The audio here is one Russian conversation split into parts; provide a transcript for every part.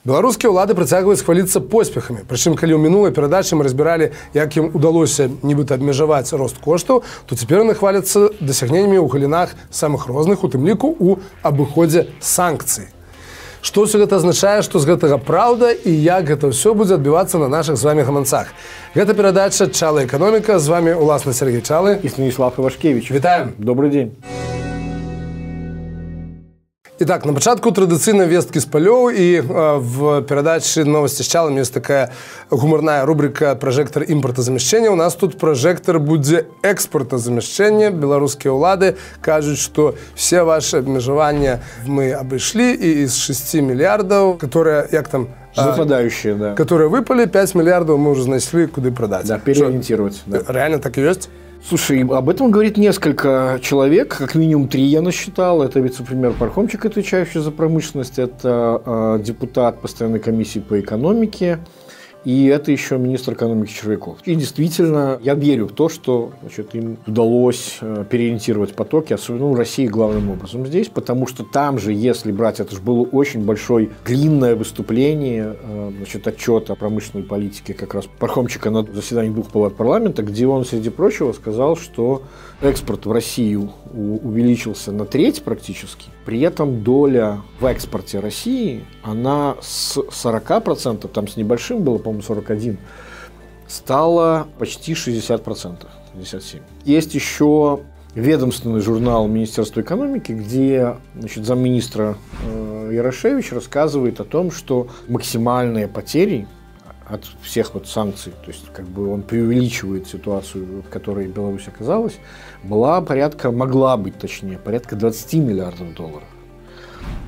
Беларускія ўлады працягваюць хваліцца поспехамі. Прычым калі ў мінулай перадачы мы разбіралі, як ім удалося нібыта абмежаваць рост коштаў, то цяпер яны хваляцца дасягненнямі ў галінах самых розных, у тым ліку ў абыходзе санкцый. Што ўсё гэта азначае, што з гэтага праўда і як гэта ўсё будзе адбівацца на нашых з вами гаманцах. Гэта перадача чала эканоміка з вами уласна Сергей Чалы і Станіслав Івашкевич. Вітаем, добрый дзень. Итак, на початку традыцыйна весткі з палёў і э, в перадачы новасці з чалам ёсць такая гумарная рубрика пражэктар імпартазамяшчэння. У нас тут пражэктар будзе экспартазамяшчэння. Беларускія ўлады кажуць, што все ваши абмежавання мы абышлі і з 6 мільярдаў, которые як там выпадающие, да. которые выпали 5 миллиардов мы уже знайшлі куды продать. Да, переориентировать. Да. Реально так и есть? Слушай, об этом говорит несколько человек, как минимум три я насчитал. Это вице-премьер Пархомчик, отвечающий за промышленность, это э, депутат постоянной комиссии по экономике, и это еще министр экономики Червяков. И действительно, я верю в то, что значит, им удалось э, переориентировать потоки, особенно в России главным образом здесь, потому что там же, если брать, это же было очень большое длинное выступление, э, значит, отчет о промышленной политике как раз Пархомчика на заседании двух палат парламента, где он, среди прочего, сказал, что экспорт в Россию увеличился на треть практически. При этом доля в экспорте России, она с 40%, там с небольшим было, по-моему, 41%, стала почти 60%, 57%. Есть еще ведомственный журнал Министерства экономики, где значит, замминистра э, Ярошевич рассказывает о том, что максимальные потери от всех вот санкций, то есть как бы он преувеличивает ситуацию, в которой Беларусь оказалась, была порядка, могла быть точнее, порядка 20 миллиардов долларов.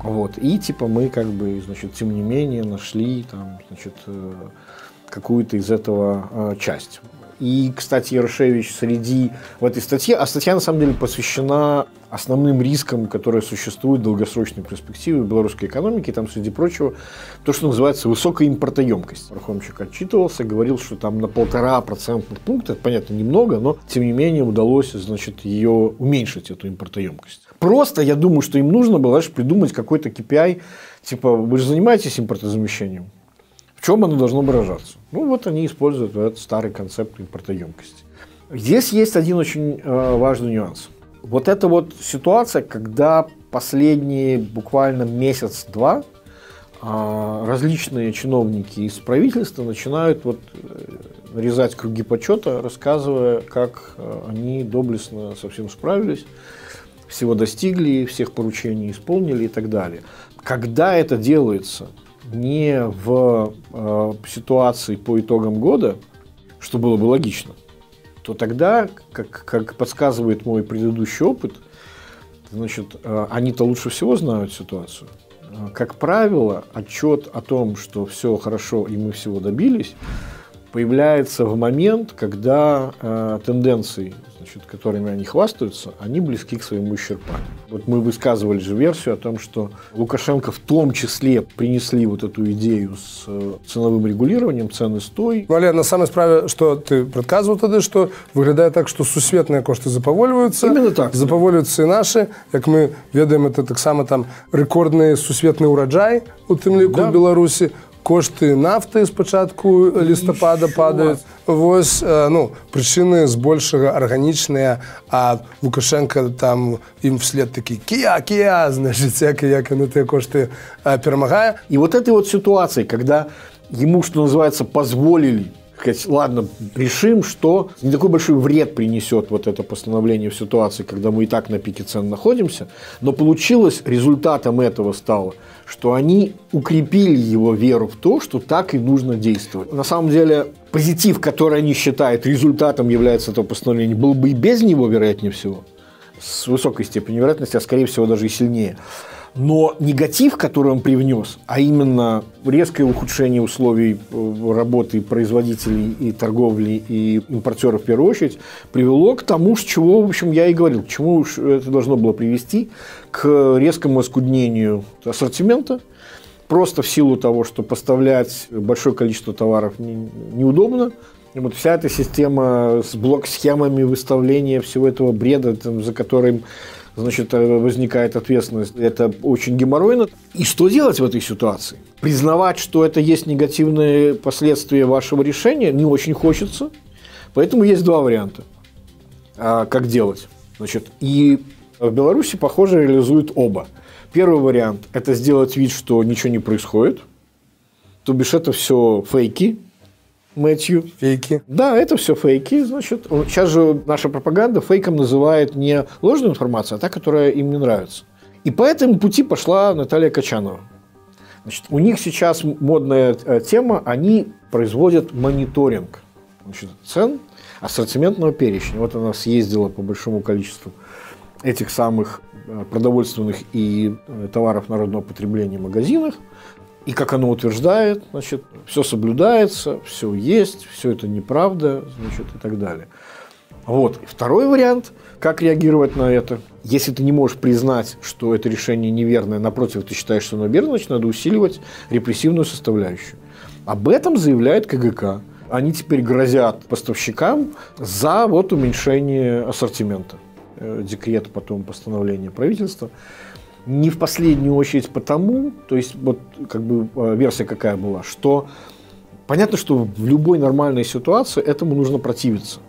Вот. И типа мы как бы, значит, тем не менее нашли там, значит, э, какую-то из этого э, часть. И, кстати, Ярошевич среди в этой статье, а статья на самом деле посвящена основным рискам, которые существуют в долгосрочной перспективе белорусской экономике. Там, среди прочего, то, что называется высокая импортоемкость. Пархомчик отчитывался, говорил, что там на полтора процентных пункта, понятно, немного, но, тем не менее, удалось, значит, ее уменьшить, эту импортоемкость. Просто, я думаю, что им нужно было, знаешь, придумать какой-то KPI, типа, вы же занимаетесь импортозамещением, в чем оно должно выражаться? Ну, вот они используют этот старый концепт импортоемкости. Здесь есть один очень э, важный нюанс. Вот эта вот ситуация, когда последние буквально месяц-два э, различные чиновники из правительства начинают вот э, нарезать круги почета, рассказывая, как э, они доблестно совсем справились, всего достигли, всех поручений исполнили и так далее. Когда это делается не в э, ситуации по итогам года, что было бы логично, то тогда, как, как подсказывает мой предыдущий опыт, значит, э, они-то лучше всего знают ситуацию. Э, как правило, отчет о том, что все хорошо и мы всего добились, появляется в момент, когда э, тенденции значит, которыми они хвастаются, они близки к своему исчерпанию. Вот мы высказывали же версию о том, что Лукашенко в том числе принесли вот эту идею с э, ценовым регулированием, цены стой. Але на самой справе, что ты предказывал тогда, что выглядит так, что сусветные кошты запавольваюцца. Именно так. Запавольваюцца и наши. Как мы ведаем, это так само там рекордный сусветный урожай у тым ліку да. Беларуси кошты нафты спачатку лістапада падаюць вось ну прычыны збольшага арганічныя а лукашенко там ім вслед такі кія кія значит як як на тыя кошты перамагае і вот этой вот ситуации когда ему что называется позволили сказать, ладно, решим, что не такой большой вред принесет вот это постановление в ситуации, когда мы и так на пике цен находимся, но получилось, результатом этого стало, что они укрепили его веру в то, что так и нужно действовать. На самом деле, позитив, который они считают результатом является этого постановления, был бы и без него, вероятнее всего, с высокой степенью вероятности, а скорее всего даже и сильнее. Но негатив, который он привнес, а именно резкое ухудшение условий э, работы производителей и торговли и импортеров в первую очередь, привело к тому, с чего, в общем, я и говорил, к чему это должно было привести, к резкому оскуднению ассортимента, просто в силу того, что поставлять большое количество товаров неудобно, и вот вся эта система с блок-схемами выставления всего этого бреда, там, за которым значит, э, возникает ответственность. Это очень геморройно. И что делать в этой ситуации? Признавать, что это есть негативные последствия вашего решения, не очень хочется. Поэтому есть два варианта, а, как делать. Значит, и в Беларуси, похоже, реализуют оба. Первый вариант – это сделать вид, что ничего не происходит. То бишь, это все фейки, Мэтью. Фейки. Да, это все фейки. Значит, сейчас же наша пропаганда фейком называет не ложную информацию, а та, которая им не нравится. И по этому пути пошла Наталья Качанова. Значит, у них сейчас модная э, тема, они производят мониторинг значит, цен ассортиментного перечня. Вот она съездила по большому количеству этих самых э, продовольственных и э, товаров народного потребления магазинах. И как оно утверждает, значит, все соблюдается, все есть, все это неправда, значит, и так далее. Вот. Второй вариант, как реагировать на это. Если ты не можешь признать, что это решение неверное, напротив, ты считаешь, что оно верно, значит, надо усиливать репрессивную составляющую. Об этом заявляет КГК. Они теперь грозят поставщикам за вот уменьшение ассортимента. Э, декрет, потом постановление правительства. Не в последнюю очередь потому, то есть вот как бы э, версия какая была, что понятно, что в любой нормальной ситуации этому нужно противиться.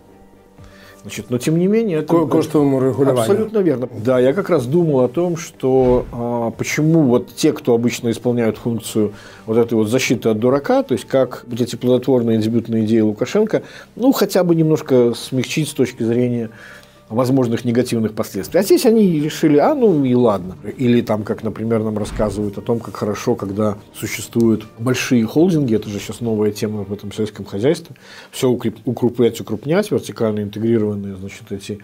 Значит, но тем не менее это Ко коштовому регулированию. Абсолютно верно. Да, я как раз думал о том, что а, почему вот те, кто обычно исполняют функцию вот этой вот защиты от дурака, то есть как вот эти плодотворные дебютные идеи Лукашенко, ну хотя бы немножко смягчить с точки зрения возможных негативных последствий. А здесь они решили, а ну и ладно. Или там, как, например, нам рассказывают о том, как хорошо, когда существуют большие холдинги, это же сейчас новая тема в этом сельском хозяйстве, все укрупнять, укрупнять, вертикально интегрированные, значит, эти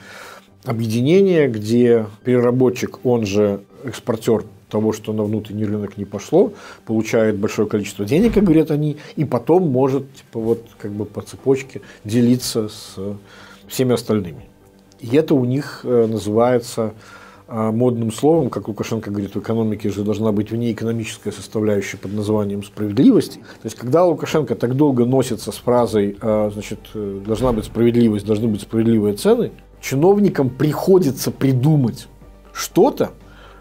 объединения, где переработчик, он же экспортер того, что на внутренний рынок не пошло, получает большое количество денег, как говорят они, и потом может типа, вот, как бы по цепочке делиться с всеми остальными. И это у них э, называется э, модным словом, как Лукашенко говорит, в экономике же должна быть внеэкономическая составляющая под названием справедливость. То есть, когда Лукашенко так долго носится с фразой, э, значит, должна быть справедливость, должны быть справедливые цены, чиновникам приходится придумать что-то,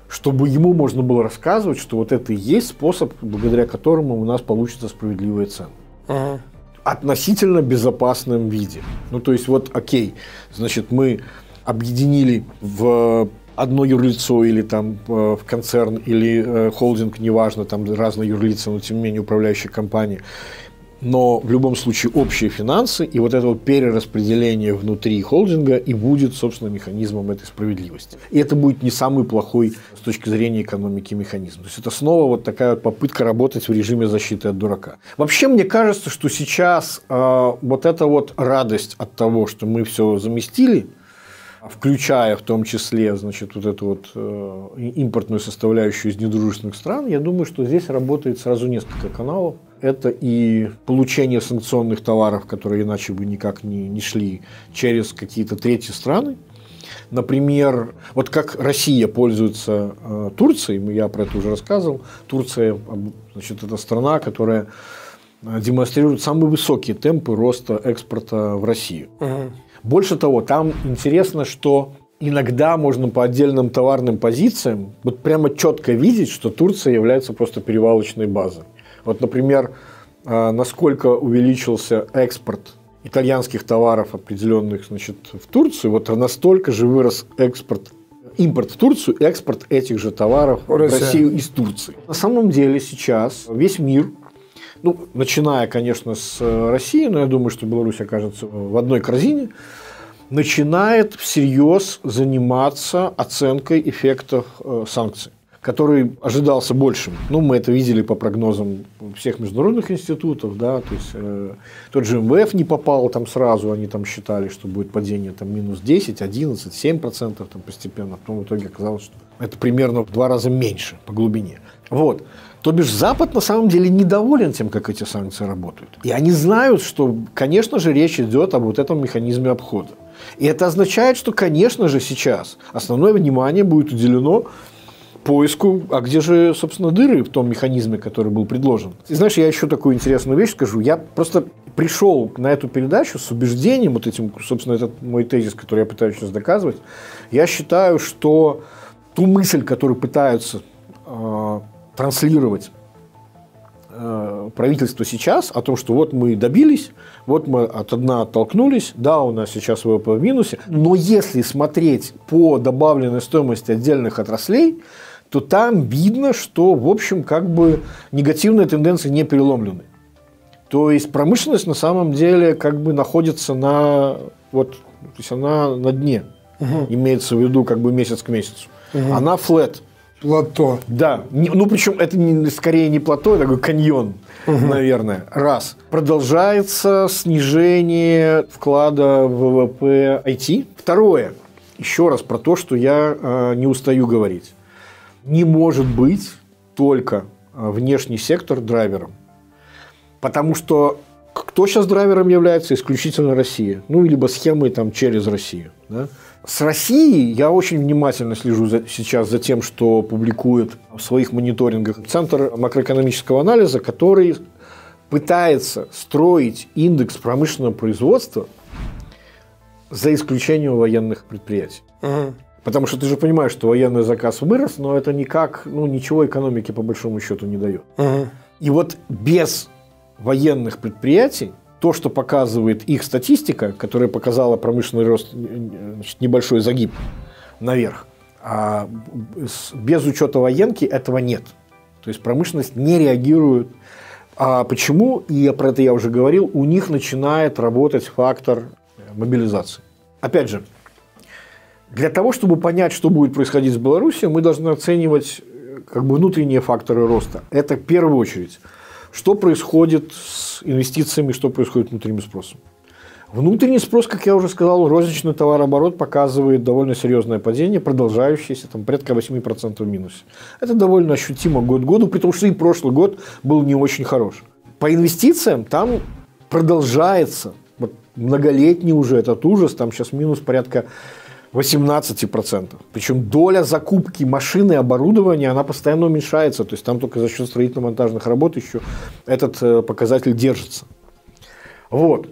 чтобы ему можно было рассказывать, что вот это и есть способ, благодаря которому у нас получится справедливые цены. Ага относительно безопасном виде. Ну, то есть, вот, окей, значит, мы объединили в одно юрлицо или там э, в концерн или э, холдинг, неважно, там разные юрлица, но тем не менее управляющая компания но в любом случае общие финансы и вот это вот перераспределение внутри холдинга и будет, собственно, механизмом этой справедливости. И это будет не самый плохой с точки зрения экономики механизм. То есть это снова вот такая вот попытка работать в режиме защиты от дурака. Вообще мне кажется, что сейчас э, вот эта вот радость от того, что мы все заместили, включая в том числе значит, вот эту вот э, импортную составляющую из недружественных стран, я думаю, что здесь работает сразу несколько каналов. Это и получение санкционных товаров, которые иначе бы никак не, не шли через какие-то третьи страны. Например, вот как Россия пользуется э, Турцией, я про это уже рассказывал. Турция, значит, это страна, которая э, демонстрирует самые высокие темпы роста экспорта в Россию. Угу. Больше того, там интересно, что иногда можно по отдельным товарным позициям вот прямо четко видеть, что Турция является просто перевалочной базой. Вот, например, а, насколько увеличился экспорт итальянских товаров определенных значит, в Турцию, вот настолько же вырос экспорт импорт в Турцию, экспорт этих же товаров в Россию из Турции. На самом деле сейчас весь мир ну, начиная, конечно, с э, России, но я думаю, что Беларусь окажется в одной корзине, начинает всерьез заниматься оценкой эффектов э, санкций который ожидался большим. Ну, мы это видели по прогнозам всех международных институтов, да, то есть э, тот же МВФ не попал там сразу, они там считали, что будет падение там минус 10, 11, 7 процентов там постепенно, потом в итоге оказалось, что это примерно в два раза меньше по глубине. Вот. То бишь Запад на самом деле недоволен тем, как эти санкции работают. И они знают, что, конечно же, речь идет об вот этом механизме обхода. И это означает, что, конечно же, сейчас основное внимание будет уделено поиску, а где же, собственно, дыры в том механизме, который был предложен. И знаешь, я еще такую интересную вещь скажу. Я просто пришел на эту передачу с убеждением, вот этим, собственно, этот мой тезис, который я пытаюсь сейчас доказывать. Я считаю, что ту мысль, которую пытаются э, транслировать правительство сейчас о том, что вот мы добились, вот мы от дна оттолкнулись, да, у нас сейчас ВВП в минусе, но если смотреть по добавленной стоимости отдельных отраслей, то там видно, что, в общем, как бы негативные тенденции не переломлены. То есть промышленность на самом деле как бы находится на вот, то есть она на дне, угу. имеется в виду как бы месяц к месяцу. Угу. Она флет. Плато. Да. Ну, причем это не, скорее не плато, это такой каньон, угу. наверное. Раз. Продолжается снижение вклада в ВВП IT. Второе. Еще раз про то, что я э, не устаю говорить не может быть только а, внешний сектор драйвером. Потому что кто сейчас драйвером является? Исключительно Россия. Ну, либо схемы там через Россию. Да? С Россией я очень внимательно слежу за, сейчас за тем, что публикует в своих мониторингах Центр макроэкономического анализа, который пытается строить индекс промышленного производства за исключением военных предприятий. Угу. Потому что ты же понимаешь, что военный заказ вырос, но это никак, ну, ничего экономике по большому счету не дает. Угу. И вот без военных предприятий то, что показывает их статистика, которая показала промышленный рост, значит, небольшой загиб наверх, а без учета военки этого нет. То есть промышленность не реагирует. А почему? И про это я уже говорил. У них начинает работать фактор мобилизации. Опять же, для того, чтобы понять, что будет происходить с Беларусью, мы должны оценивать э, как бы внутренние факторы роста. Это в первую очередь. Что происходит с инвестициями, что происходит с внутренним спросом. Внутренний спрос, как я уже сказал, розничный товарооборот показывает довольно серьезное падение, продолжающееся там, порядка 8% в минусе. Это довольно ощутимо год к году, потому что и прошлый год был не очень хорош. По инвестициям там продолжается вот, многолетний уже этот ужас, там сейчас минус порядка 18%. Причем доля закупки машины и оборудования, она постоянно уменьшается. То есть там только за счет строительно-монтажных работ еще этот э, показатель держится. Вот.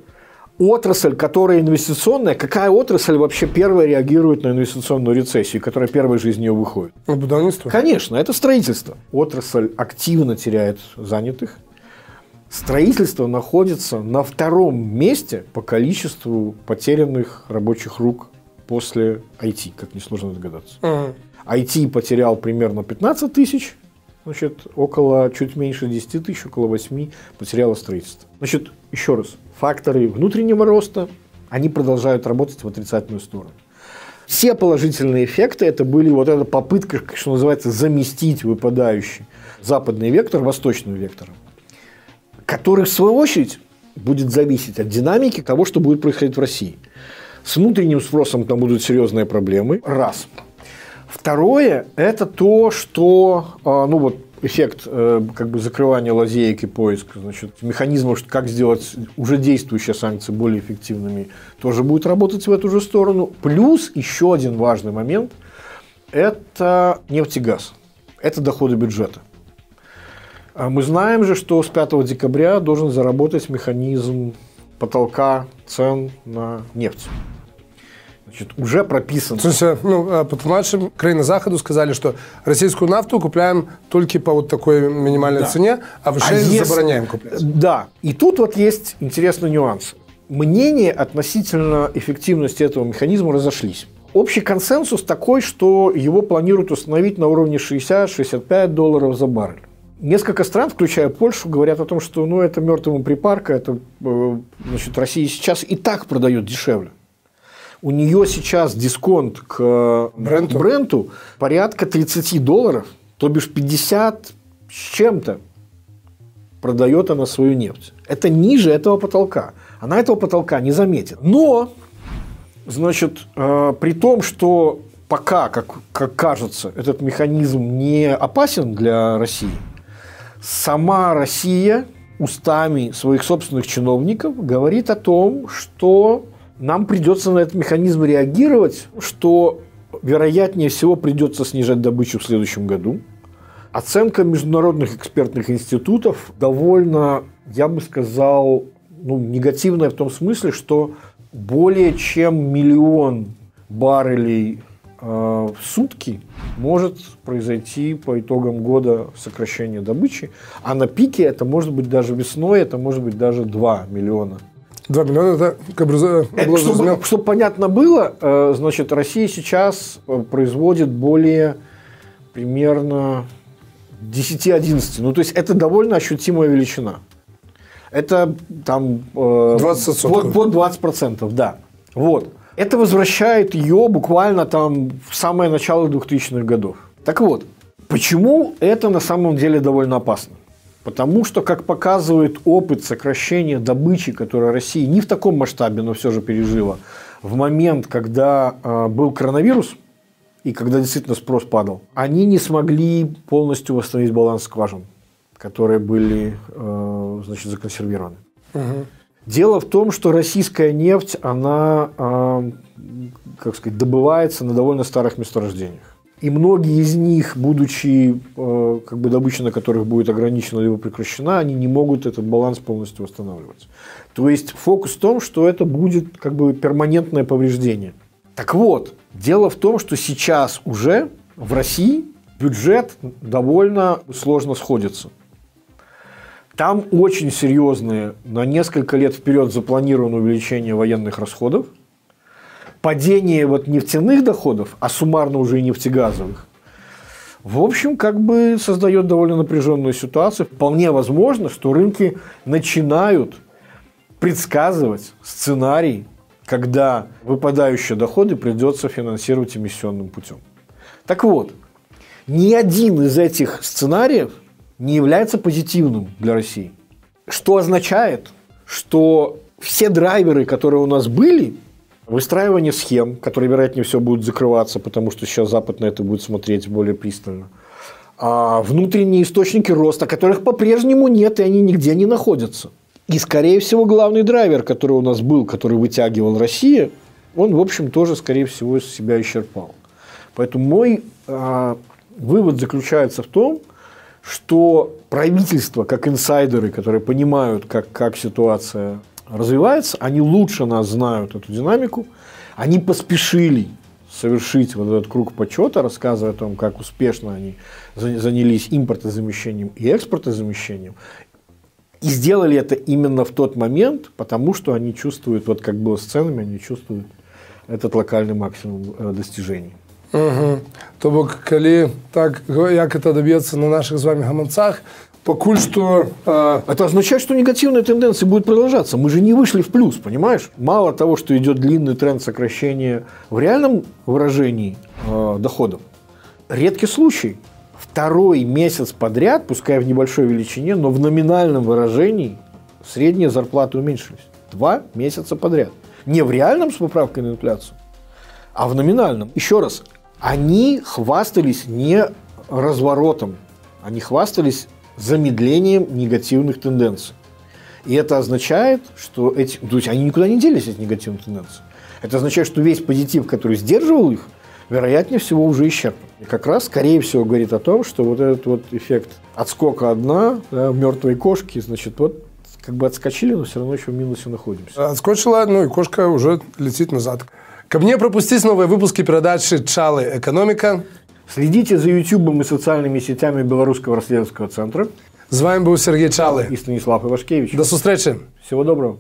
Отрасль, которая инвестиционная, какая отрасль вообще первая реагирует на инвестиционную рецессию, которая первой из нее выходит? Будовництво? Конечно, это строительство. Отрасль активно теряет занятых. Строительство находится на втором месте по количеству потерянных рабочих рук после IT, как несложно догадаться. Угу. IT потерял примерно 15 тысяч, значит, около чуть меньше 10 тысяч, около 8 потеряло строительство. Значит, еще раз, факторы внутреннего роста, они продолжают работать в отрицательную сторону. Все положительные эффекты это были вот эта попытка, что называется, заместить выпадающий западный вектор восточным вектором, который в свою очередь будет зависеть от динамики того, что будет происходить в России. С внутренним спросом там будут серьезные проблемы. Раз. Второе – это то, что, а, ну вот, эффект э, как бы закрывания лазеек и поиска, значит, механизмов, как сделать уже действующие санкции более эффективными, тоже будет работать в эту же сторону. Плюс еще один важный момент – это нефтегаз, это доходы бюджета. А мы знаем же, что с 5 декабря должен заработать механизм потолка цен на нефть. Значит, уже прописано. Слушай, ну, под нашим краины Заходу сказали, что российскую нафту купляем только по вот такой минимальной да. цене, а выше а если... забороняем куплять. Да. И тут вот есть интересный нюанс. Мнения относительно эффективности этого механизма разошлись. Общий консенсус такой, что его планируют установить на уровне 60-65 долларов за баррель. Несколько стран, включая Польшу, говорят о том, что ну, это мертвому припарка, это э, значит, Россия сейчас и так продает дешевле у нее сейчас дисконт к бренду, бренду порядка 30 долларов, то бишь 50 с чем-то продает она свою нефть. Это ниже этого потолка. Она этого потолка не заметит. Но, значит, э, при том, что пока, как, как кажется, этот механизм не опасен для России, сама Россия устами своих собственных чиновников говорит о том, что нам придется на этот механизм реагировать, что вероятнее всего придется снижать добычу в следующем году. Оценка международных экспертных институтов довольно, я бы сказал, ну, негативная в том смысле, что более чем миллион баррелей в сутки может произойти по итогам года сокращение добычи, а на пике это может быть даже весной, это может быть даже 2 миллиона. 2 миллиона это это, чтобы, чтобы понятно было, э, значит, Россия сейчас э, производит более примерно 10-11. Ну, то есть это довольно ощутимая величина. Это там э, 20 под, под 20%, да. Вот. Это возвращает ее буквально там в самое начало 2000-х годов. Так вот, почему это на самом деле довольно опасно? Потому что, как показывает опыт сокращения добычи, которую Россия не в таком масштабе, но все же пережила, в момент, когда э, был коронавирус, и когда действительно спрос падал, они не смогли полностью восстановить баланс скважин которые были э, значит, законсервированы. Угу. Дело в том, что российская нефть, она, э, как сказать, добывается на довольно старых месторождениях. И многие из них, будучи э, как бы добыча на которых будет ограничена либо прекращена, они не могут этот баланс полностью восстанавливать. То есть фокус в том, что это будет как бы перманентное повреждение. Так вот, дело в том, что сейчас уже в России бюджет довольно сложно сходится. Там очень серьезные, на несколько лет вперед запланировано увеличение военных расходов, падение вот нефтяных доходов, а суммарно уже и нефтегазовых. В общем, как бы создает довольно напряженную ситуацию. Вполне возможно, что рынки начинают предсказывать сценарий, когда выпадающие доходы придется финансировать эмиссионным путем. Так вот, ни один из этих сценариев – не является позитивным для России. Что означает, что все драйверы, которые у нас были, выстраивание схем, которые, вероятнее всего, будут закрываться, потому что сейчас Запад на это будет смотреть более пристально, а внутренние источники роста, которых по-прежнему нет, и они нигде не находятся. И, скорее всего, главный драйвер, который у нас был, который вытягивал Россия, он, в общем, тоже, скорее всего, себя исчерпал. Поэтому мой э, вывод заключается в том, что правительство, как инсайдеры, которые понимают, как, как ситуация развивается, они лучше нас знают эту динамику, они поспешили совершить вот этот круг почета, рассказывая о том, как успешно они занялись импортозамещением и экспортозамещением. И сделали это именно в тот момент, потому что они чувствуют, вот как было с ценами, они чувствуют этот локальный максимум э, достижений. Угу. То бок калі так як это добьется на наших з вами гаманцах покуль что э... это означает что негативные тенденции будут продолжаться. Мы же не вышли в плюс понимаешь? Мало того что идет длинный тренд сокращения в реальном выражении э, доходов. Редкий случай. Второй месяц подряд пускай в небольшой величине но в номинальном выражении средние зарплаты уменьшились два месяца подряд. Не в реальном с поправкой на инфляцию а в номинальном. Еще раз, они хвастались не разворотом, они хвастались замедлением негативных тенденций. И это означает, что эти, то есть они никуда не делись, эти негативные тенденции. Это означает, что весь позитив, который сдерживал их, вероятнее всего уже исчерпан. И как раз, скорее всего, говорит о том, что вот этот вот эффект отскока одна, да, мертвой кошки, значит, вот как бы отскочили, но все равно еще в минусе находимся. Отскочила, ну и кошка уже летит назад. Каб не пропустить новые выпуски передачи «Чалы. Экономика». Следите за YouTube и социальными сетями Белорусского расследовательского центра. С вами был Сергей Чалы. И Станислав Ивашкевич. До встречи. Всего доброго.